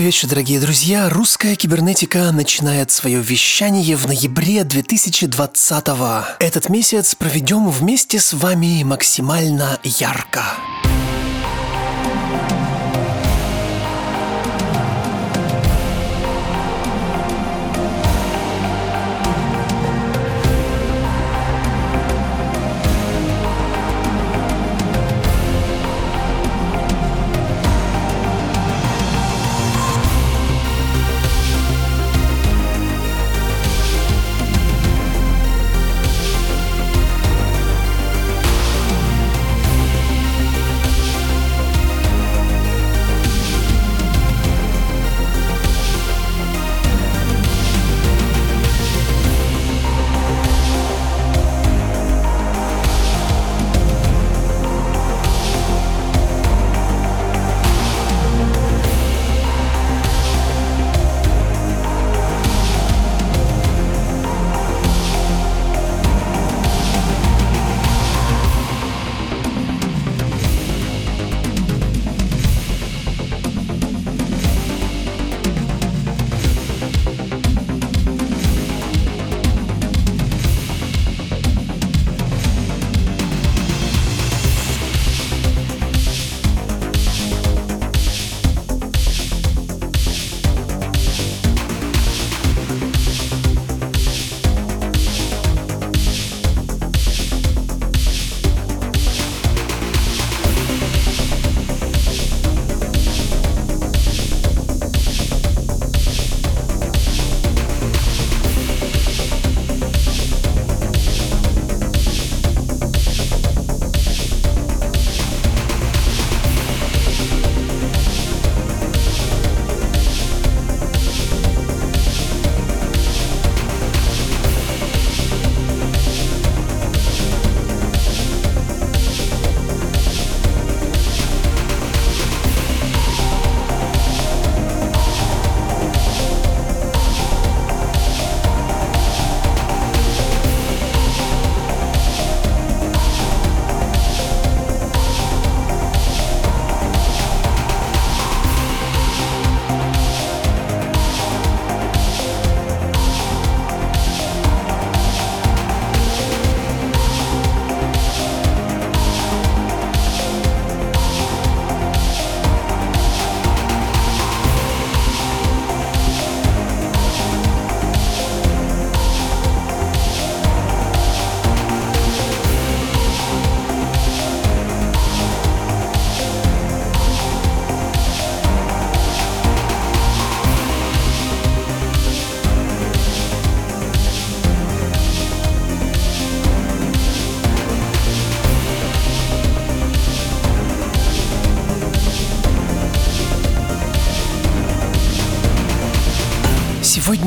Добрый вечер, дорогие друзья. Русская кибернетика начинает свое вещание в ноябре 2020 -го. Этот месяц проведем вместе с вами максимально ярко.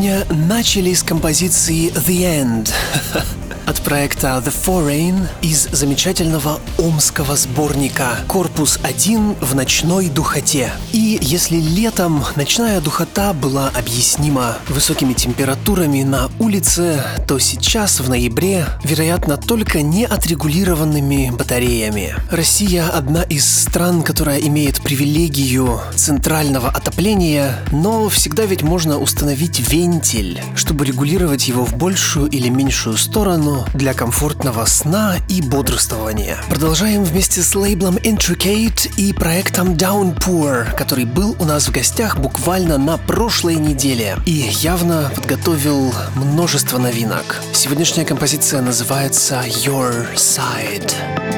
Сегодня начали с композиции The End проекта The Foreign из замечательного омского сборника «Корпус 1 в ночной духоте». И если летом ночная духота была объяснима высокими температурами на улице, то сейчас, в ноябре, вероятно, только неотрегулированными батареями. Россия – одна из стран, которая имеет привилегию центрального отопления, но всегда ведь можно установить вентиль, чтобы регулировать его в большую или меньшую сторону комфортного сна и бодрствования. Продолжаем вместе с лейблом Intricate и проектом Downpour, который был у нас в гостях буквально на прошлой неделе и явно подготовил множество новинок. Сегодняшняя композиция называется Your Side.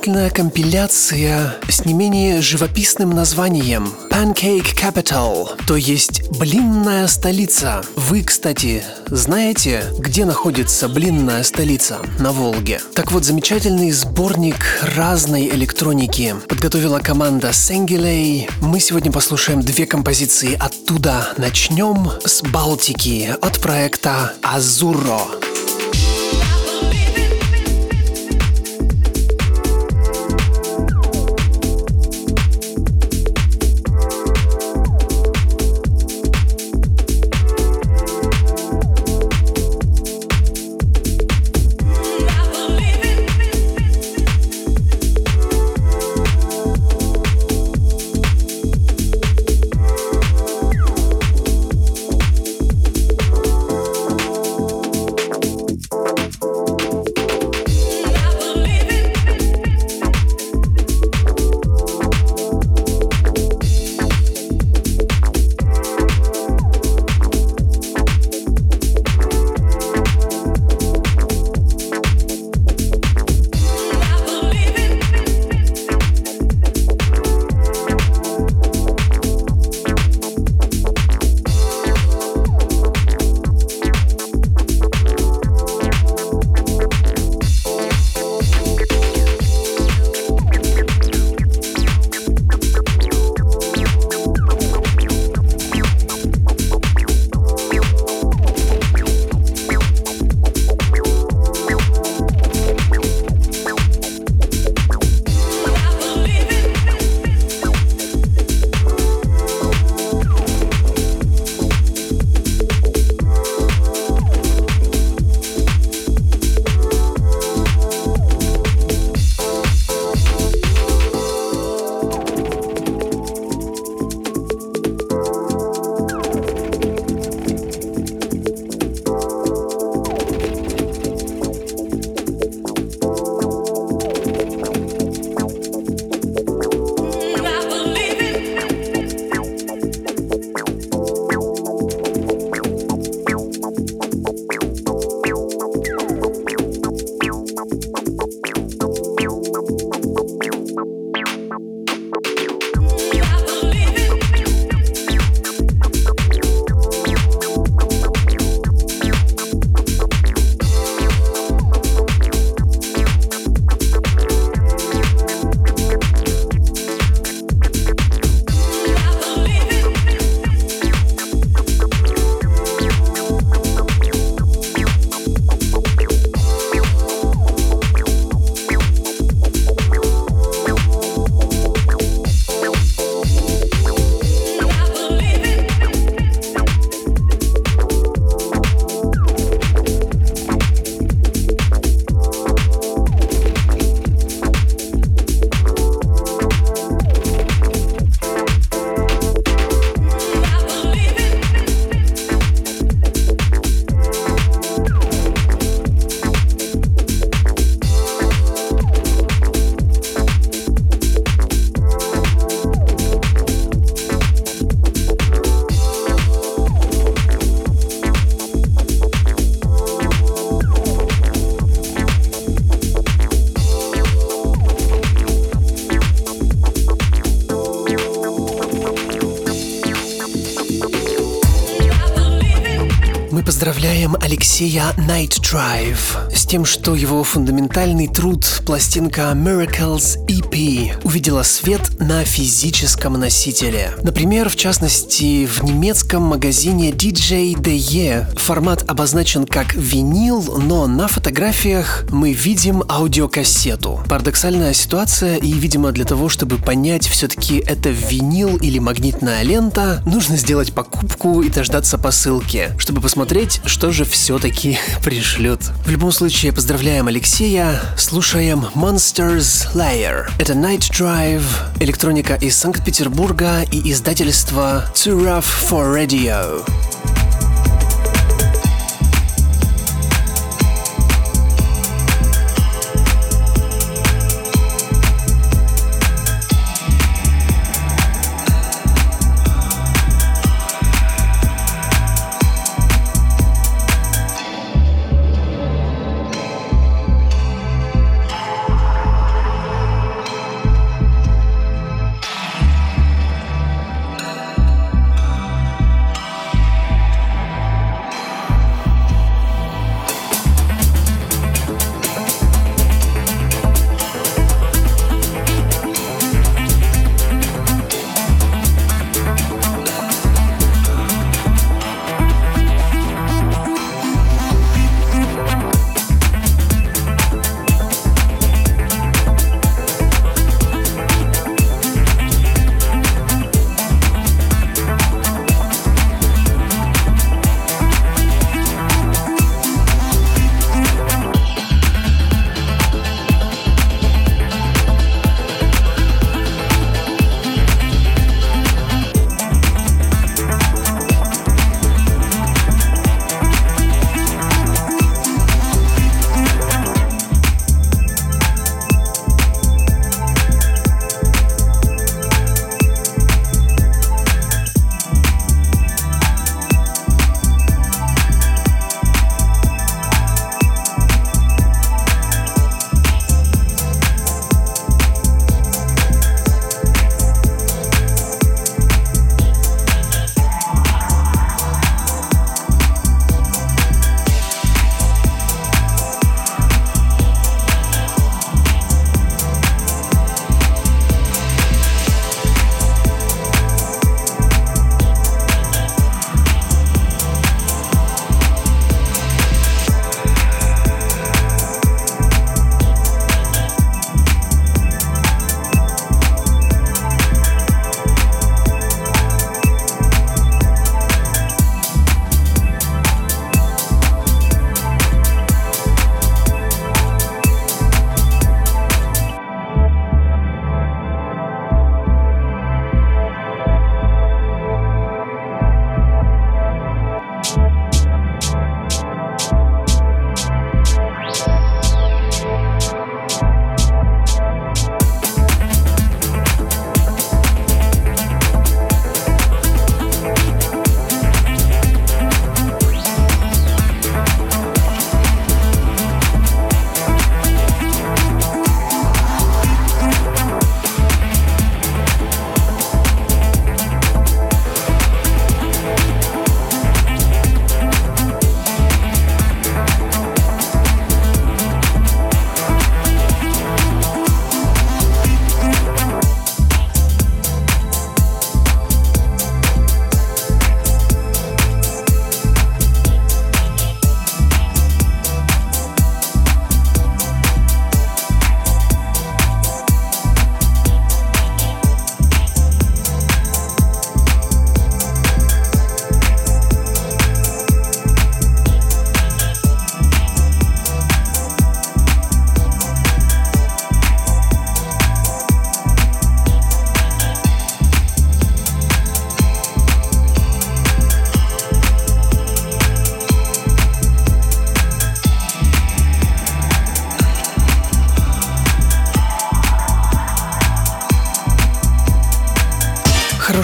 Замечательная компиляция с не менее живописным названием Pancake Capital, то есть блинная столица. Вы, кстати, знаете, где находится блинная столица на Волге? Так вот, замечательный сборник разной электроники подготовила команда Сенгилей. Мы сегодня послушаем две композиции оттуда. Начнем с Балтики от проекта Азуро. Алексея Night Drive. С тем, что его фундаментальный труд, пластинка Miracles EP, увидела свет на физическом носителе. Например, в частности, в немецком магазине DJ DE формат обозначен как винил, но на фотографиях мы видим аудиокассету. Парадоксальная ситуация, и, видимо, для того, чтобы понять, все-таки это винил или магнитная лента, нужно сделать покупку и дождаться посылки, чтобы посмотреть, что же все-таки пришлют. В любом случае, поздравляем Алексея, слушаем Monsters Layer. Это Night Drive, электроника из Санкт-Петербурга и издательство Too Rough for Radio.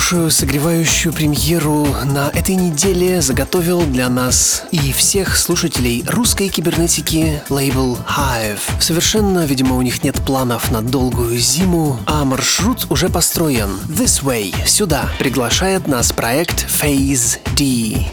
Хорошую согревающую премьеру на этой неделе заготовил для нас и всех слушателей русской кибернетики лейбл Hive. Совершенно, видимо, у них нет планов на долгую зиму, а маршрут уже построен. This way, сюда, приглашает нас проект Phase D.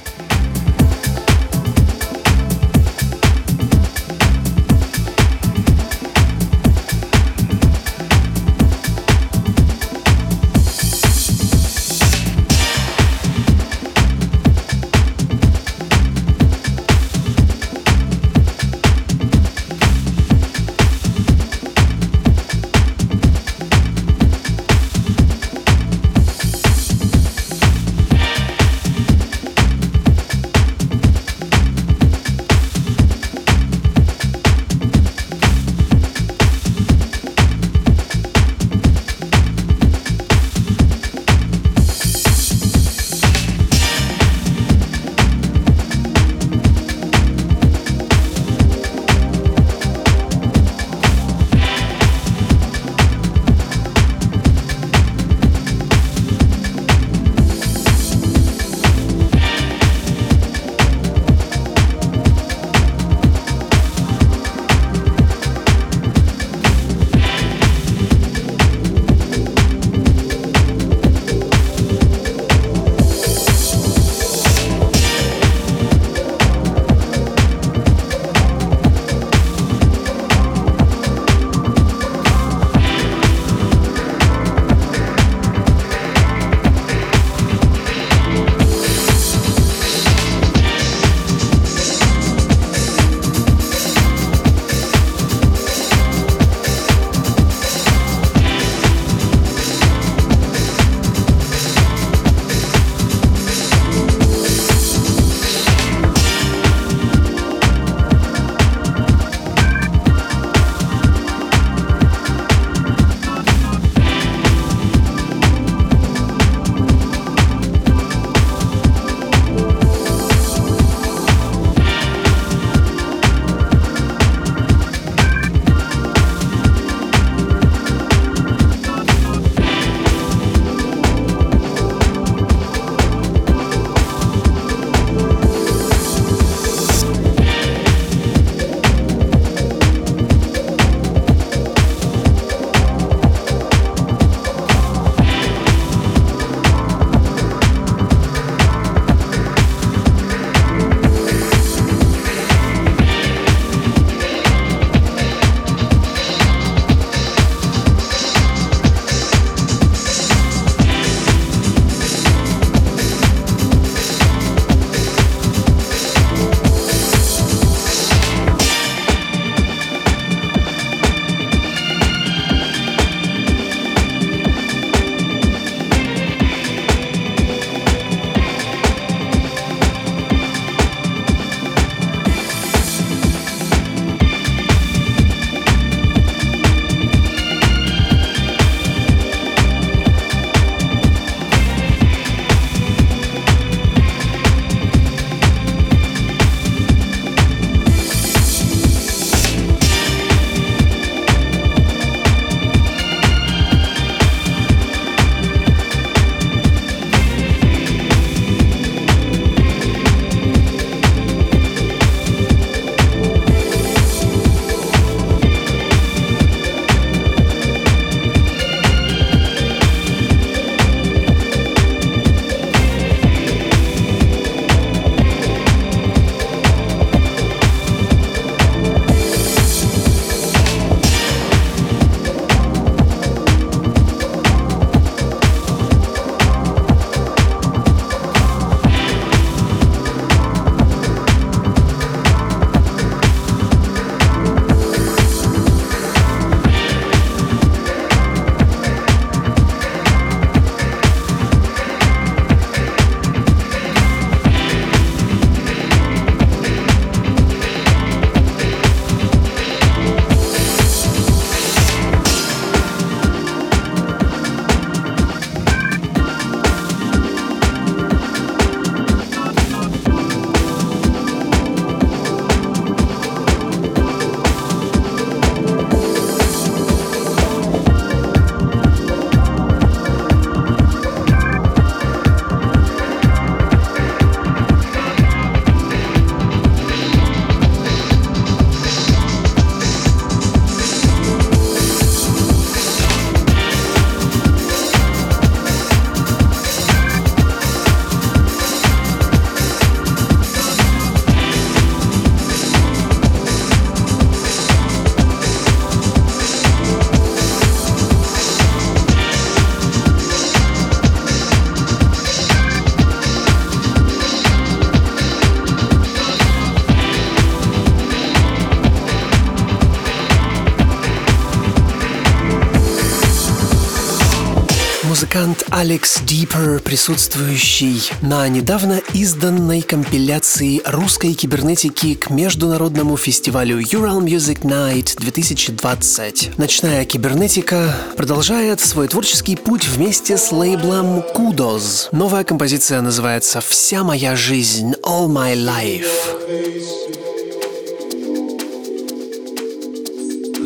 Алекс Дипер, присутствующий на недавно изданной компиляции русской кибернетики к международному фестивалю Ural Music Night 2020. Ночная кибернетика продолжает свой творческий путь вместе с лейблом Kudos. Новая композиция называется «Вся моя жизнь», «All My Life».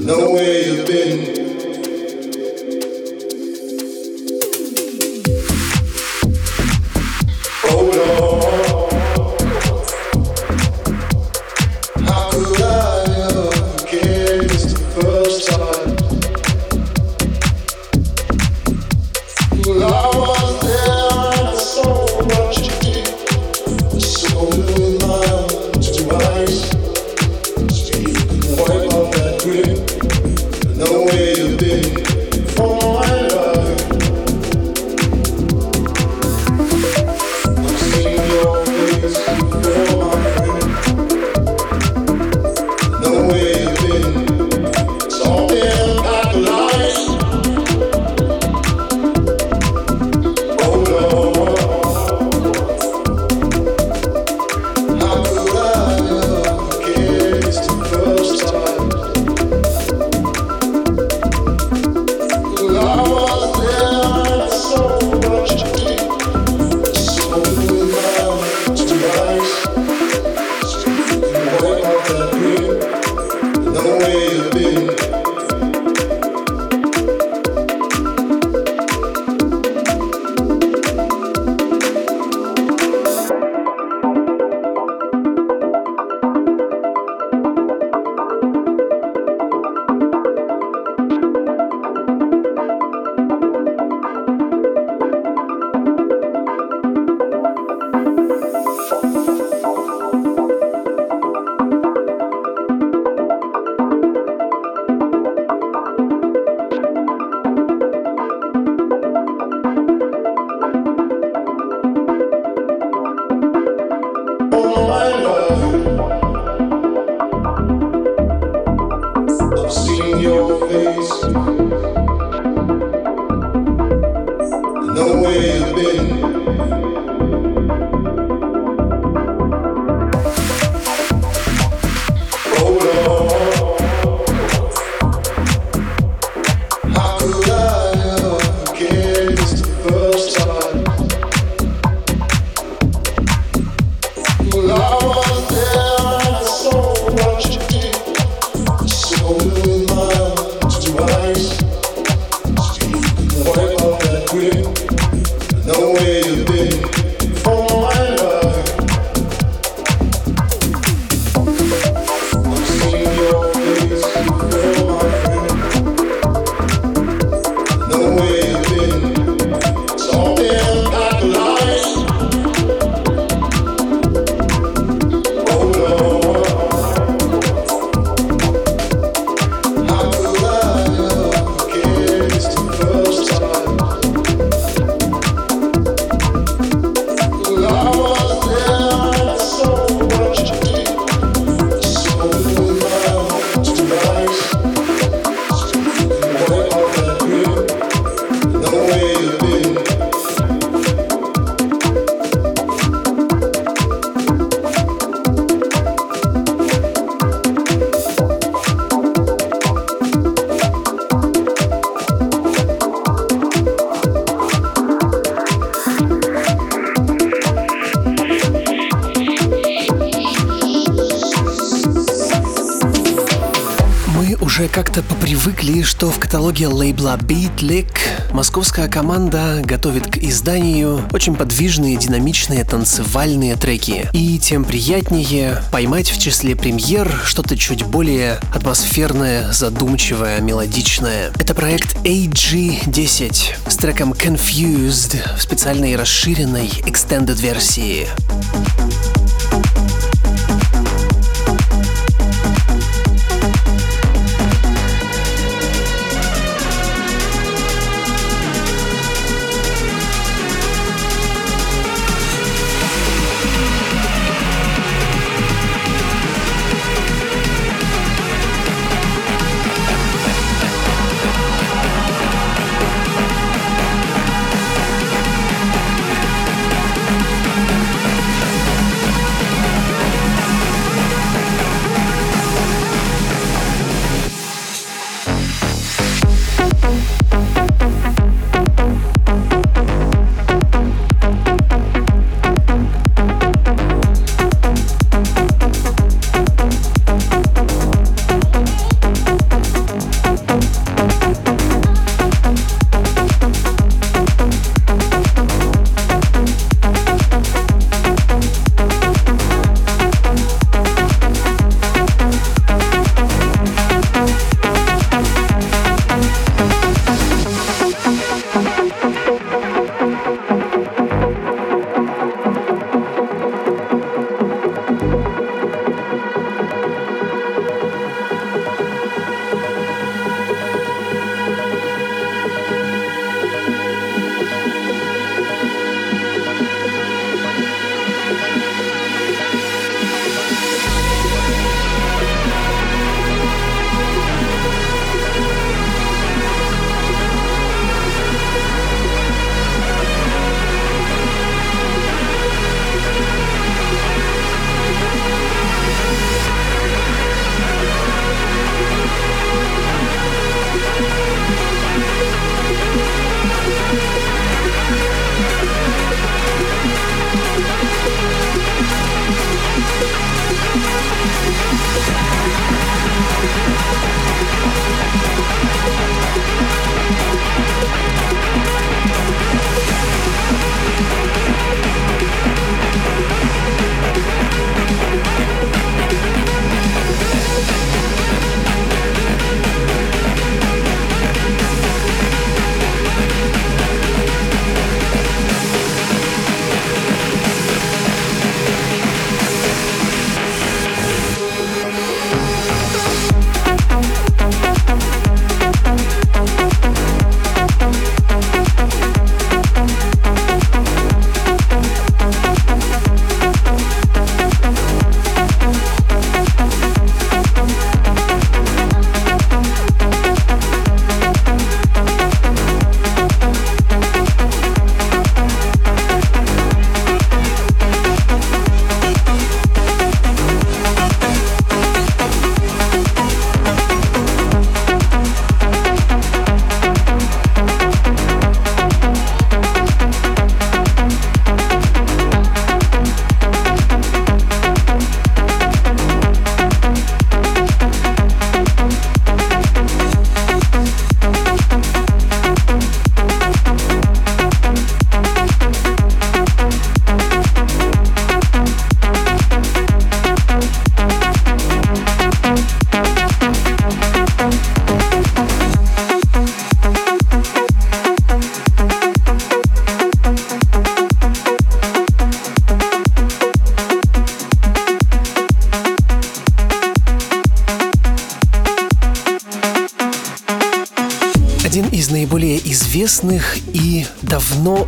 know where you've been. Каталоге лейбла Beatlick московская команда готовит к изданию очень подвижные, динамичные, танцевальные треки. И тем приятнее поймать в числе премьер что-то чуть более атмосферное, задумчивое, мелодичное. Это проект AG10 с треком Confused в специальной расширенной extended версии.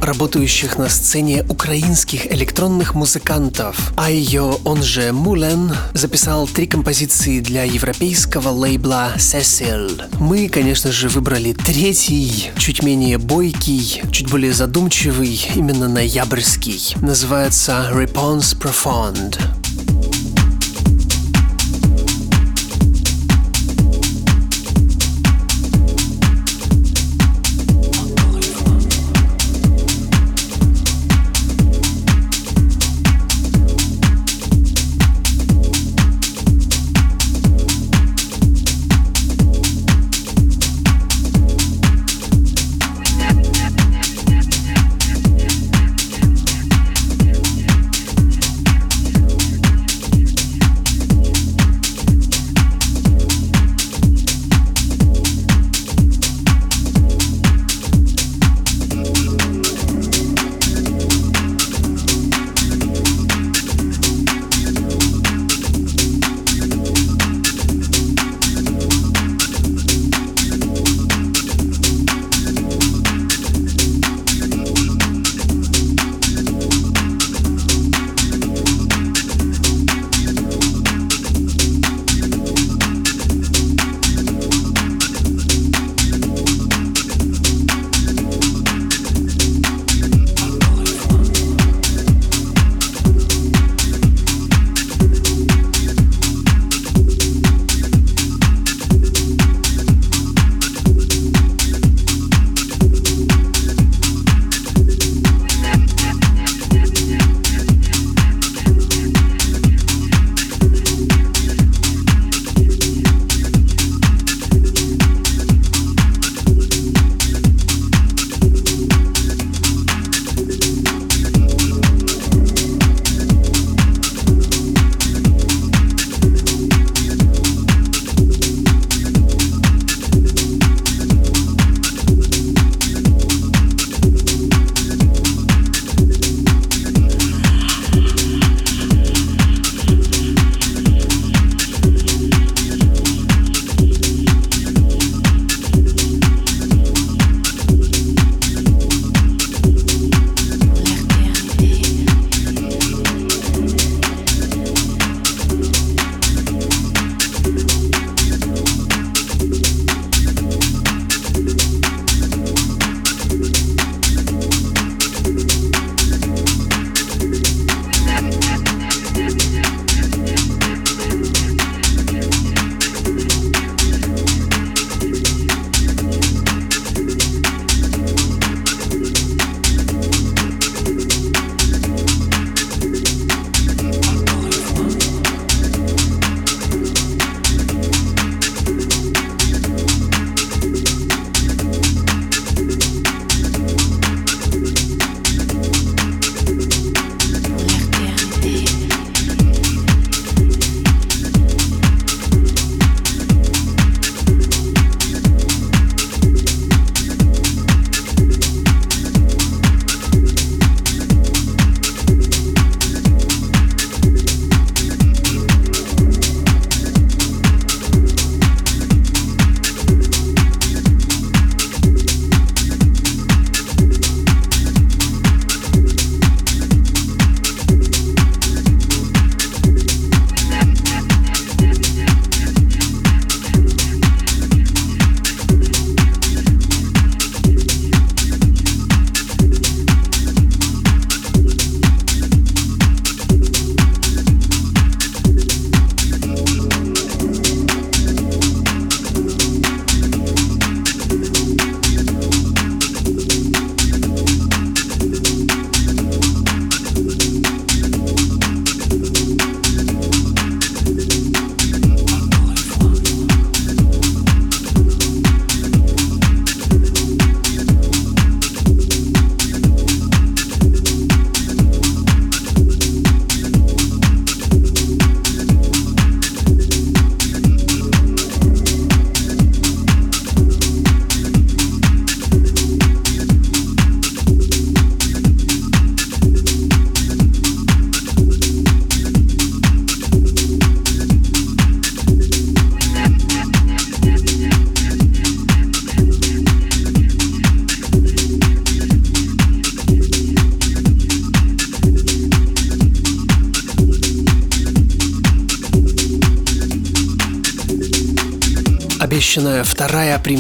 Работающих на сцене украинских электронных музыкантов. Айо, он же Мулен, записал три композиции для европейского лейбла Cecil. Мы, конечно же, выбрали третий, чуть менее бойкий, чуть более задумчивый, именно ноябрьский. Называется Response Profound.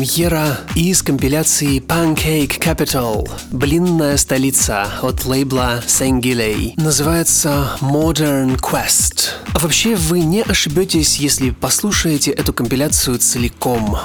Премьера из компиляции Pancake Capital «Блинная столица» от лейбла Sengilei. Называется Modern Quest. А вообще вы не ошибетесь, если послушаете эту компиляцию целиком.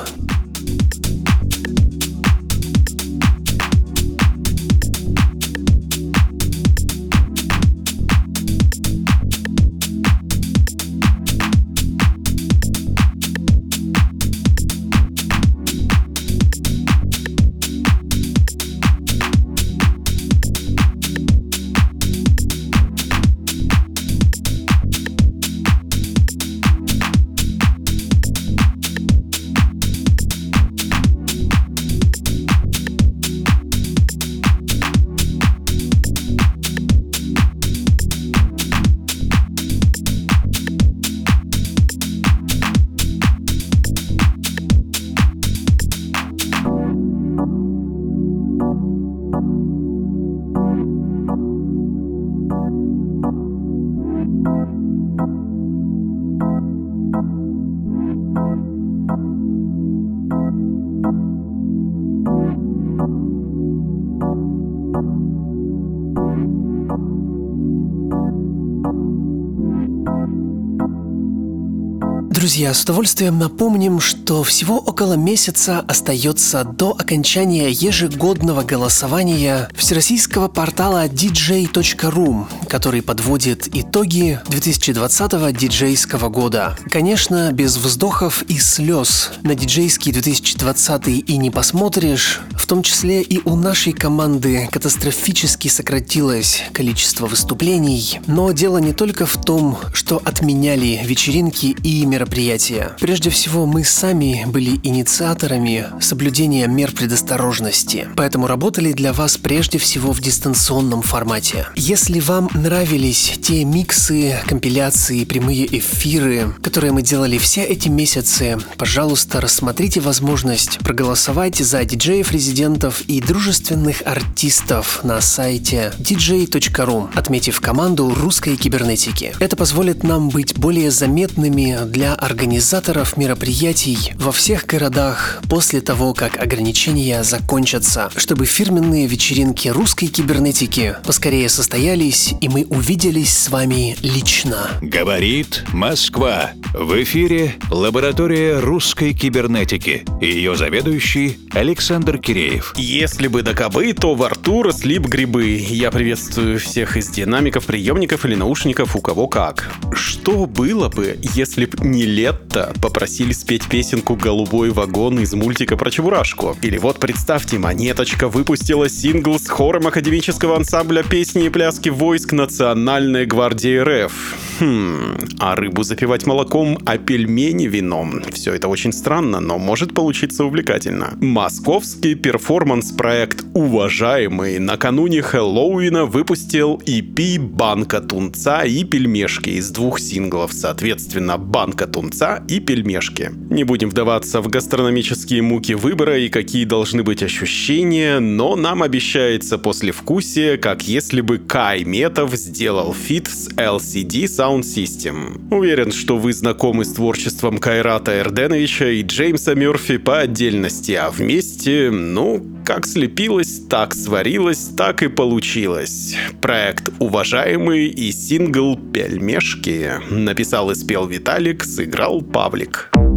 Друзья, с удовольствием напомним, что всего около месяца остается до окончания ежегодного голосования всероссийского портала dj.ru, который подводит итоги 2020 диджейского года. Конечно, без вздохов и слез на диджейский 2020 и не посмотришь, в том числе и у нашей команды катастрофически сократилось количество выступлений, но дело не только в том, что отменяли вечеринки и мероприятия, мероприятия. Прежде всего, мы сами были инициаторами соблюдения мер предосторожности, поэтому работали для вас прежде всего в дистанционном формате. Если вам нравились те миксы, компиляции, прямые эфиры, которые мы делали все эти месяцы, пожалуйста, рассмотрите возможность проголосовать за диджеев-резидентов и дружественных артистов на сайте dj.ru, отметив команду русской кибернетики. Это позволит нам быть более заметными для организаторов мероприятий во всех городах после того, как ограничения закончатся, чтобы фирменные вечеринки русской кибернетики поскорее состоялись и мы увиделись с вами лично. Говорит Москва. В эфире лаборатория русской кибернетики. Ее заведующий Александр Киреев. Если бы до кобы, то во рту росли бы грибы. Я приветствую всех из динамиков, приемников или наушников, у кого как. Что было бы, если б не лето попросили спеть песенку «Голубой вагон» из мультика про Чебурашку. Или вот представьте, Монеточка выпустила сингл с хором академического ансамбля песни и пляски войск Национальной гвардии РФ. Хм, а рыбу запивать молоком, а пельмени вином. Все это очень странно, но может получиться увлекательно. Московский перформанс-проект «Уважаемый» накануне Хэллоуина выпустил EP «Банка тунца» и «Пельмешки» из двух синглов, соответственно, «Банка тунца» и «Пельмешки». Не будем вдаваться в гастрономические муки выбора и какие должны быть ощущения, но нам обещается послевкусие, как если бы Кай Метов сделал фит с LCD Soundsystem. Уверен, что вы знакомы с творчеством Кайрата Эрденовича и Джеймса Мерфи по отдельности, а вместе, ну, как слепилось, так сварилось, так и получилось. Проект «Уважаемый» и сингл «Пельмешки» написал и спел Виталик, сыграл Павлик. Мои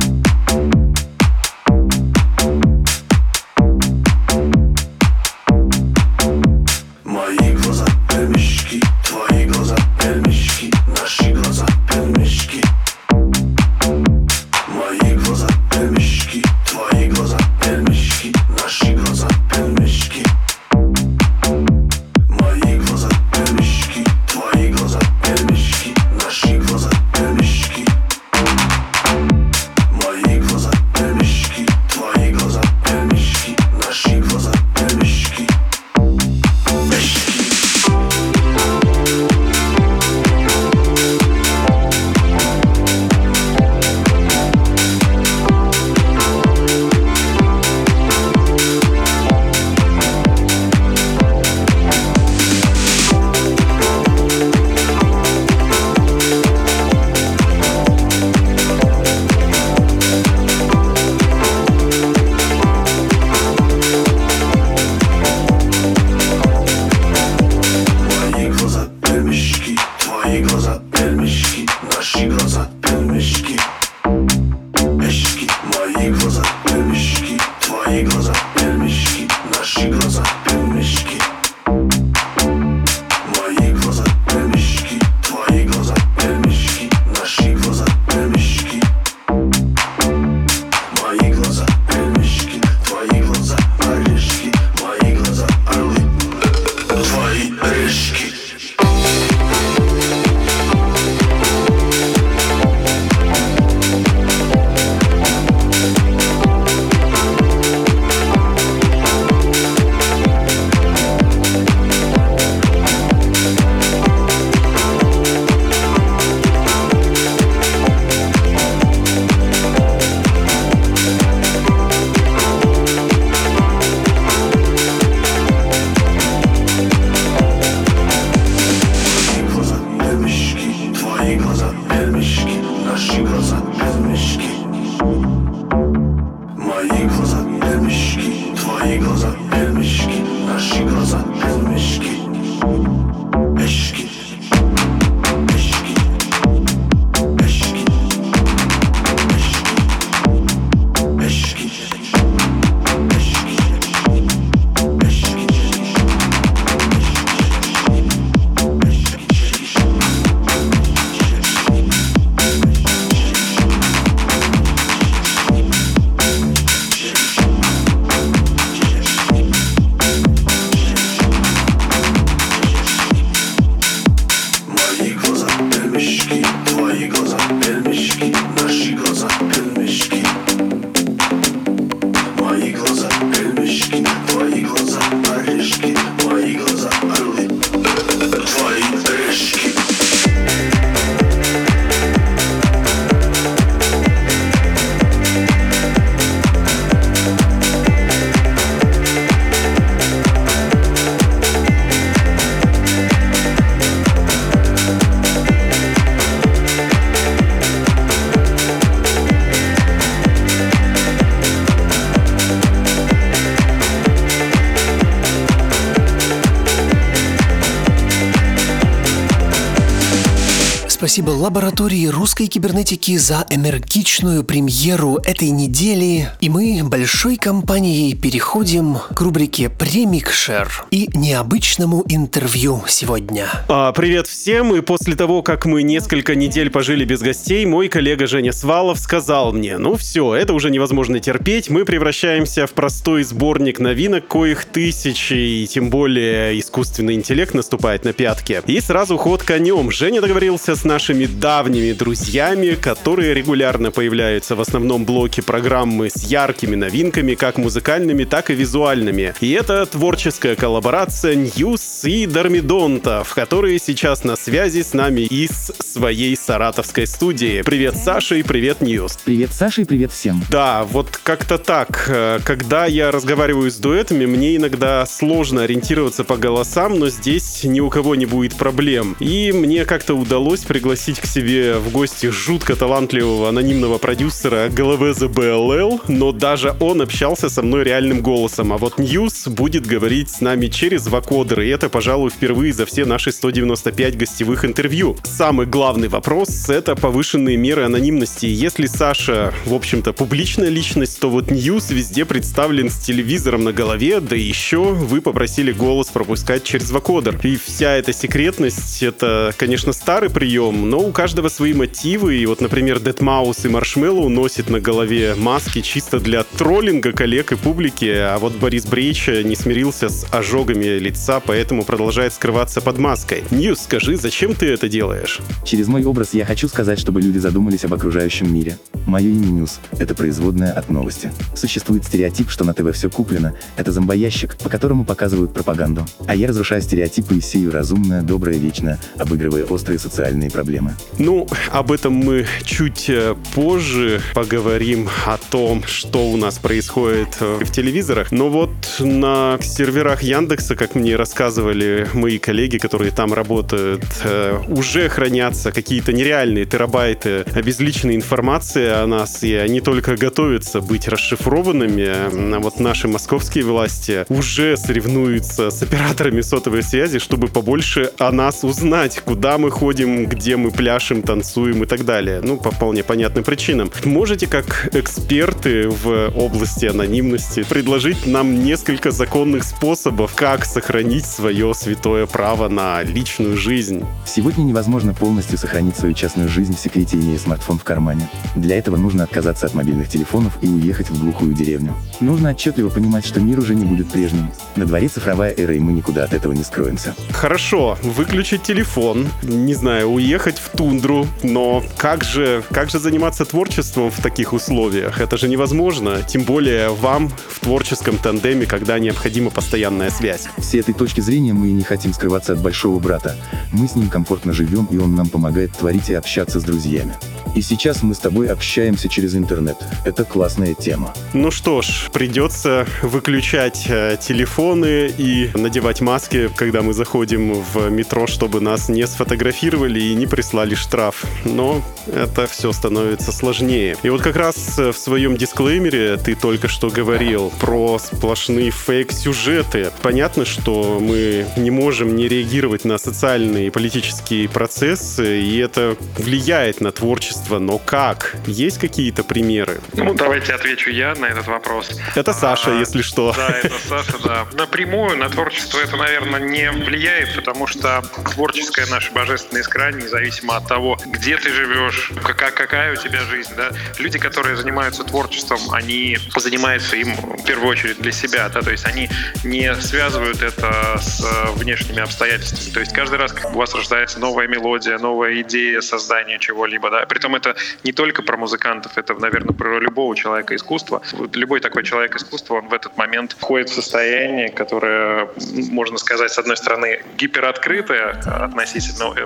лаборатории русской кибернетики за энергичную премьеру этой недели. И мы большой компанией переходим к рубрике «Премикшер» и необычному интервью сегодня. А, привет всем, и после того, как мы несколько недель пожили без гостей, мой коллега Женя Свалов сказал мне, ну все, это уже невозможно терпеть, мы превращаемся в простой сборник новинок, коих тысячи, и тем более искусственный интеллект наступает на пятки. И сразу ход конем. Женя договорился с нашими давними друзьями, которые регулярно появляются в основном блоке программы с яркими новинками, как музыкальными, так и визуальными. И это творческая коллаборация Ньюс и Дормидонтов, которые сейчас на связи с нами из своей саратовской студии. Привет, Саша, и привет, Ньюс. Привет, Саша, и привет всем. Да, вот как-то так. Э, Когда я разговариваю с дуэтами, мне иногда сложно ориентироваться по голосам, но здесь ни у кого не будет проблем. И мне как-то удалось пригласить к себе в гости жутко талантливого анонимного продюсера Головеза БЛЛ, но даже он общался со мной реальным голосом. А вот Ньюс будет говорить с нами через вокодер, и это, пожалуй, впервые за все наши 195 гостевых интервью. Самый главный вопрос — это повышенные меры анонимности. Если Саша, в общем-то, публичная личность, то вот Ньюс везде представлен с телевизором на голове, да еще вы попросили голос пропускать через вокодер. И вся эта секретность — это, конечно, старый прием, но у каждого свои мотивы. И вот, например, Deadmau5 и Marshmello носит на голове маски чисто для троллинга коллег и публики, а вот Борис Брейча не смирился с ожогами лица, поэтому продолжает скрываться под маской. Ньюс, скажи, зачем ты это делаешь? Через мой образ я хочу сказать, чтобы люди задумались об окружающем мире. Мое имя Ньюс — это производная от новости. Существует стереотип, что на ТВ все куплено. Это зомбоящик, по которому показывают пропаганду. А я разрушаю стереотипы и сею разумное, доброе, вечное, обыгрывая острые социальные проблемы. Ну, об этом мы чуть э, позже поговорим о том, что у нас происходит э, в телевизорах. Но вот на серверах Яндекса, как мне рассказывали мои коллеги, которые там работают, э, уже хранятся какие-то нереальные терабайты обезличенной информации о нас, и они только готовятся быть расшифрованными. А вот наши московские власти уже соревнуются с операторами сотовой связи, чтобы побольше о нас узнать, куда мы ходим, где мы пляшем, танцуем и так далее. Ну, по вполне понятным причинам. Можете, как эксперты в области анонимности, предложить нам несколько законных способов, как сохранить свое святое право на личную жизнь? Сегодня невозможно полностью сохранить свою частную жизнь в секрете, имея смартфон в кармане. Для этого нужно отказаться от мобильных телефонов и уехать в глухую деревню. Нужно отчетливо понимать, что мир уже не будет прежним. На дворе цифровая эра, и мы никуда от этого не скроемся. Хорошо, выключить телефон, не знаю, уехать в тундру, но как же, как же заниматься творчеством в таких условиях? Это же невозможно, тем более вам в творческом тандеме, когда необходима постоянная связь. С этой точки зрения мы и не хотим скрываться от большого брата. Мы с ним комфортно живем, и он нам помогает творить и общаться с друзьями. И сейчас мы с тобой общаемся через интернет. Это классная тема. Ну что ж, придется выключать э, телефоны и надевать маски, когда мы заходим в метро, чтобы нас не сфотографировали и не прислали штраф. Но это все становится сложнее. И вот как раз э, в своем дисклеймере ты только что говорил про сплошные фейк-сюжеты. Понятно, что мы не можем не реагировать на социальные и политические процессы, и это влияет на творчество. Но как? Есть какие-то примеры? Ну, давайте отвечу я на этот вопрос. Это Саша, А, если что. Да, это Саша, да. Напрямую на творчество это, наверное, не влияет, потому что творческая наша божественная искра, независимо от того, где ты живешь, какая, какая у тебя жизнь, да. Люди, которые занимаются творчеством, они занимаются им в первую очередь для себя, да, то есть они не связывают это с э, внешними обстоятельствами. То есть каждый раз, у вас рождается новая мелодия, новая идея создания чего-либо, да, притом это не только про музыкантов, это, наверное, про любого человека искусства. Вот Любой такой человек искусства, он в этот момент входит в состояние, которое, можно сказать, с одной стороны, гипероткрытое относительно э,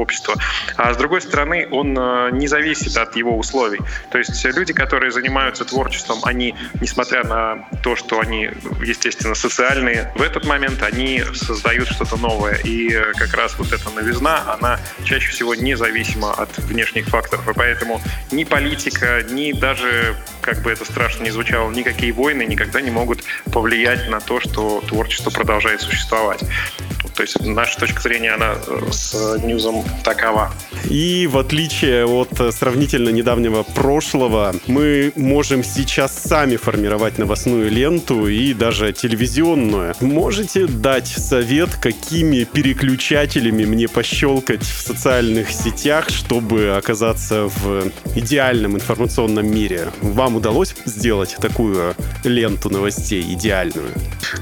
общества, а с другой стороны, он э, не зависит от его условий. То есть люди, которые занимаются творчеством, они, несмотря на то, что они, естественно, социальные, в этот момент они создают что-то новое. И э, как раз вот эта новизна, она чаще всего независима от внешних факторов. И поэтому ни политика, ни даже, как бы это страшно ни звучало, никакие войны никогда не могут повлиять на то, что творчество продолжает существовать. То есть наша точка зрения, она э, с Ньюзом такова. И в отличие от э, сравнительно недавнего прошлого, мы можем сейчас сами формировать новостную ленту и даже телевизионную. Можете дать совет, какими переключателями мне пощелкать в социальных сетях, чтобы оказаться в идеальном информационном мире? Вам удалось сделать такую ленту новостей идеальную?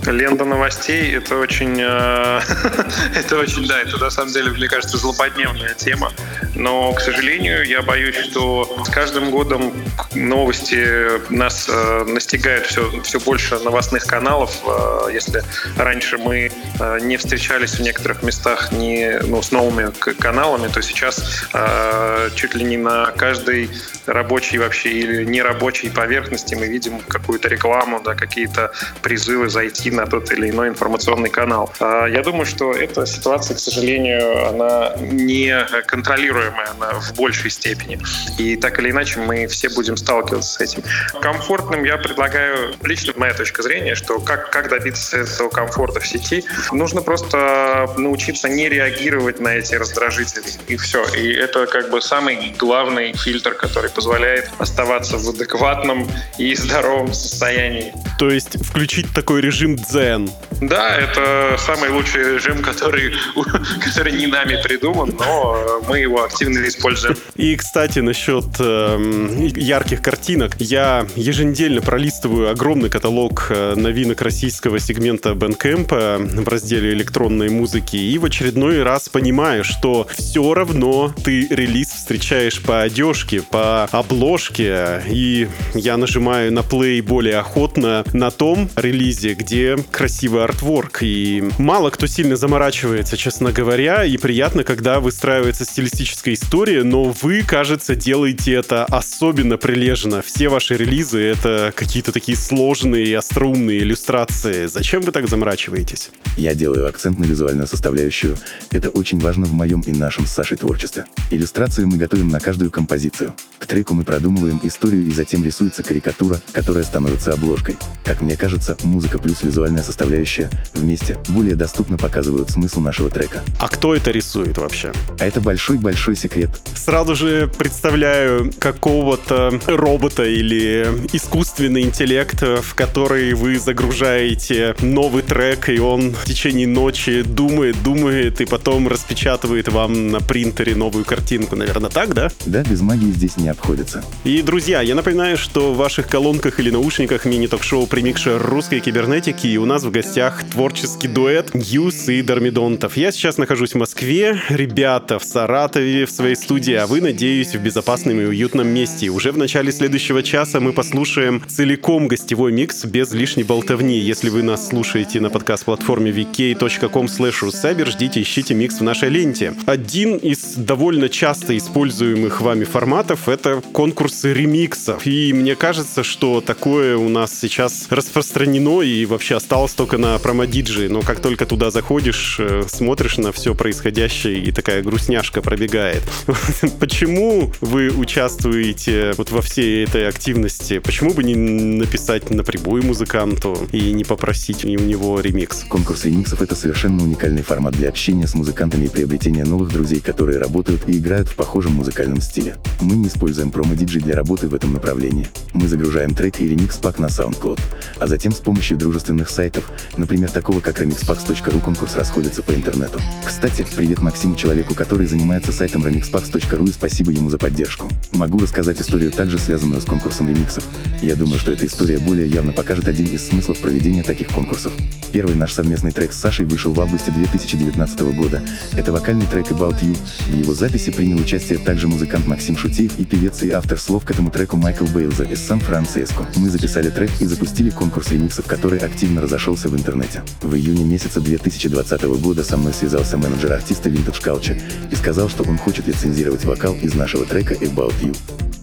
Лента новостей это очень, э, это очень, да, это на самом деле, мне кажется, злободневная тема. Но, к сожалению, я боюсь, что с каждым годом новости нас э, настигает все, все больше новостных каналов. Э, если раньше мы э, не встречались в некоторых местах не, ну, с новыми каналами, то сейчас э, чуть ли не на каждой рабочей вообще или нерабочей поверхности мы видим какую-то рекламу, да, какие-то призывы зайти на тот или иной информационный канал. А Я думаю, что эта ситуация, к сожалению, она не контролируемая она в большей степени. И так или иначе мы все будем сталкиваться с этим. Комфортным я предлагаю, лично моя точка зрения, что как, как добиться этого комфорта в сети, нужно просто научиться не реагировать на эти раздражители. И все. И это как бы самый главный фильтр, который позволяет оставаться в адекватном и здоровом состоянии. То есть включить такой режим дзен. Да, это самый лучший режим, который, который не нами придуман, но мы его активно используем. И, кстати, насчет эм, ярких картинок. Я еженедельно пролистываю огромный каталог э, новинок российского сегмента Bandcamp в разделе электронной музыки и в очередной раз понимаю, что все равно ты релиз встречаешь по одежке, по обложке, и я нажимаю на play более охотно на том релизе, где красивый артворк. И мало кто сильно заморачивается, честно говоря, и приятно, когда выстраивается стилистическая история, но вы, кажется, делаете это особенно прилежно. Все ваши релизы — это какие-то такие сложные и остроумные иллюстрации. Зачем вы так заморачиваетесь? Я делаю акцент на визуальную составляющую. Это очень важно в моем и нашем с Сашей творчестве. Иллюстрации мы готовим на каждую композицию. К треку мы продумываем историю и затем рисуется карикатура, которая становится обложкой. Как мне кажется, музыка плюс визуальная составляющая вместе более доступно показывают смысл нашего трека. А кто это рисует вообще? А это большой-большой секрет. Сразу же представляю какого-то робота или искусственный интеллект, в который вы загружаете новый трек, и он в течение ночи думает, думает, и потом распечатывает вам на принтере новую картинку. Наверное, так, да? Да, без магии здесь не обходится. И, друзья, я напоминаю, что в ваших колонках или наушниках мини-ток-шоу «Примикшер русской кибернетики» и у нас в гостях творческий дуэт Юс и Дормидонтов. Я сейчас нахожусь в Москве, ребята в Саратове в своей студии, а вы, надеюсь, в безопасном и уютном месте. Уже в начале следующего часа мы послушаем целиком гостевой микс без лишней болтовни. Если вы нас слушаете на подкаст-платформе vk.com slash ждите, ищите микс в нашей ленте. Один из довольно часто используемых вами форматов — это конкурсы ремиксов. И мне кажется, что такое у нас сейчас распространено и вообще осталось только на промодиджи. Но как только туда заходишь, э, смотришь на все происходящее, и такая грустняшка пробегает. Почему вы участвуете вот во всей этой активности? Почему бы не написать напрямую музыканту и не попросить у него ремикс? Конкурс ремиксов — это совершенно уникальный формат для общения с музыкантами и приобретения новых друзей, которые работают и играют в похожем музыкальном стиле. Мы не используем промо-диджей для работы в этом направлении. Мы загружаем трек и ремикс-пак на SoundCloud, а затем с помощью дружественных сайтов, например, такого как remixpacks.ru, конкурс расходится по интернету. Кстати, привет Максиму Человеку, который занимается сайтом remixpacks.ru и спасибо ему за поддержку. Могу рассказать историю, также связанную с конкурсом ремиксов. Я думаю, что эта история более явно покажет один из смыслов проведения таких конкурсов. Первый наш совместный трек с Сашей вышел в августе 2019 года. Это вокальный трек About You. В его записи принял участие также музыкант Максим Шутеев и певец и автор слов к этому треку Майкл Бейлза из Сан-Франциско. Мы записали трек и запустили конкурс ремиксов, который активно разошелся в интернете. В июне месяца 2020 года со мной связался менеджер артиста Vintage Culture и сказал, что он хочет лицензировать вокал из нашего трека About You.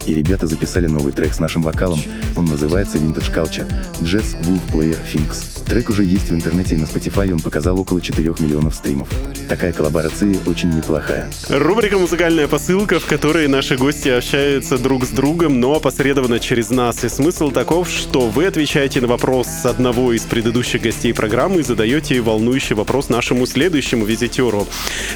И ребята записали новый трек с нашим вокалом, он называется Vintage Culture, Jazz Wolf Player Finks. Трек уже есть в интернете и на Spotify, он показал около 4 миллионов стримов. Такая коллаборация очень неплохая. Рубрика «Музыкальная посылка», в которой наши гости общаются друг с другом, но опосредованно через нас. И смысл таков, что вы отвечаете на вопрос одного из предыдущих гостей программы и задаете волнующий вопрос нашему следующему визитеру.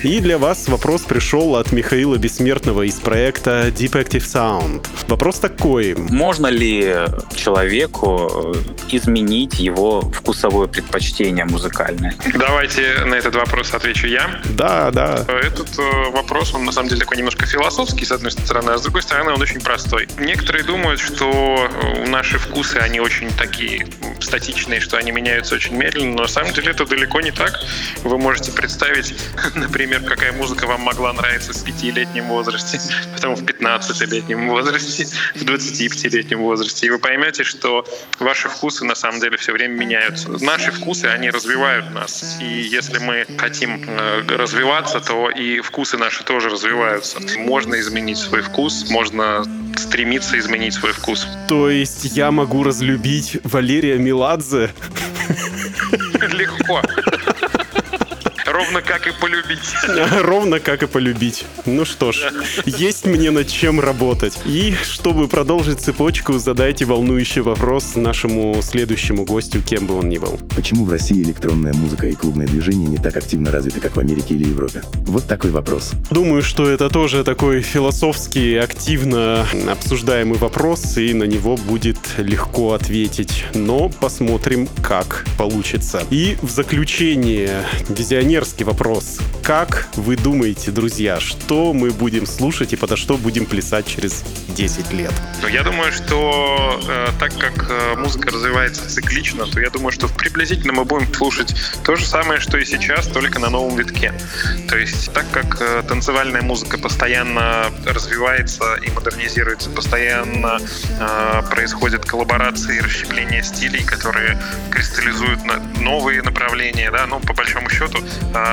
И для вас вопрос пришел от Михаила Бессмертного из проекта Deep Active Sound. Вопрос такой. Можно ли человеку э, изменить его вкусовое предпочтение музыкальное? Давайте на этот вопрос отвечу я. Да, да. Этот э, вопрос, он на самом деле такой немножко философский, с одной стороны, а с другой стороны, он очень простой. Некоторые думают, что э, наши вкусы, они очень такие статичные, что они меняются очень медленно, но на самом деле это далеко не так. Вы можете представить, например, какая музыка вам могла нравиться в пятилетнем возрасте, потом в 15-летнем возрасте, в 25-летнем возрасте, и вы поймете, что ваши вкусы на самом деле все время меняются. Наши вкусы, они развивают нас, и если мы хотим э, развиваться, то и вкусы наши тоже развиваются. Можно изменить свой вкус, можно стремиться изменить свой вкус. То есть я могу разлюбить Валерия Меладзе? Легко. Ровно как и полюбить. Ровно как и полюбить. Ну что ж, есть мне над чем работать. И чтобы продолжить цепочку, задайте волнующий вопрос нашему следующему гостю, кем бы он ни был. Почему в России электронная музыка и клубное движение не так активно развиты, как в Америке или Европе? Вот такой вопрос. Думаю, что это тоже такой философский, активно обсуждаемый вопрос, и на него будет легко ответить. Но посмотрим, как получится. И в заключение визионерский вопрос. Как вы думаете, друзья, что мы будем слушать и подо что будем плясать через 10 лет? Ну, я думаю, что э, так как э, музыка развивается циклично, то я думаю, что приблизительно мы будем слушать то же самое, что и сейчас, только на новом витке. То есть так как э, танцевальная музыка постоянно развивается и модернизируется, постоянно э, происходят коллаборации и расщепления стилей, которые кристаллизуют на новые направления, да, ну, по большому счету,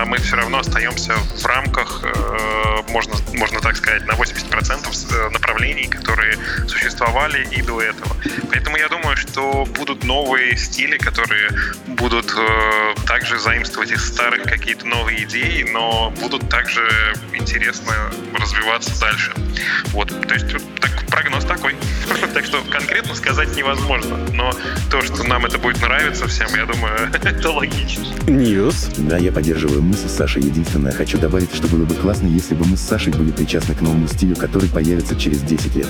мы все равно остаемся в рамках, э, можно, можно так сказать, на 80% направлений, которые существовали и до этого. Поэтому я думаю, что будут новые стили, которые будут э, также заимствовать из старых какие-то новые идеи, но будут также интересно развиваться дальше. Вот, то есть так, прогноз такой. так что конкретно сказать невозможно, но то, что нам это будет нравиться всем, я думаю, это логично. Ньюс. Да, я поддерживаю мысль Саши. Единственное, хочу добавить, что было бы классно, если бы мы с Сашей были причастны к новому стилю, который появится через 10 лет.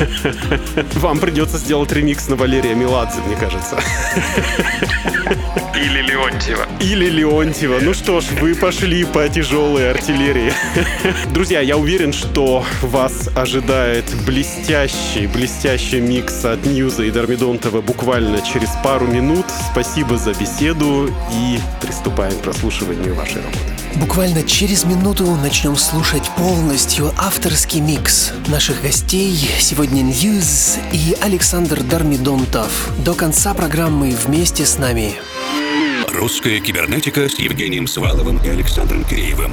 Вам придется сделать ремикс на Валерия Меладзе, мне кажется. Или Леонтьева. Или Леонтьева. Ну что ж, вы пошли по тяжелой артиллерии. Друзья, я уверен, что вас ожидает блестящий, блестящий микс от Ньюза и Дормидонтова буквально через пару минут. Спасибо за беседу и приступаем к прослушиванию вашей работы. Буквально через минуту начнем слушать полностью авторский микс наших гостей. Сегодня Ньюз и Александр Дармидонтов. До конца программы вместе с нами. Русская кибернетика с Евгением Сваловым и Александром Киреевым.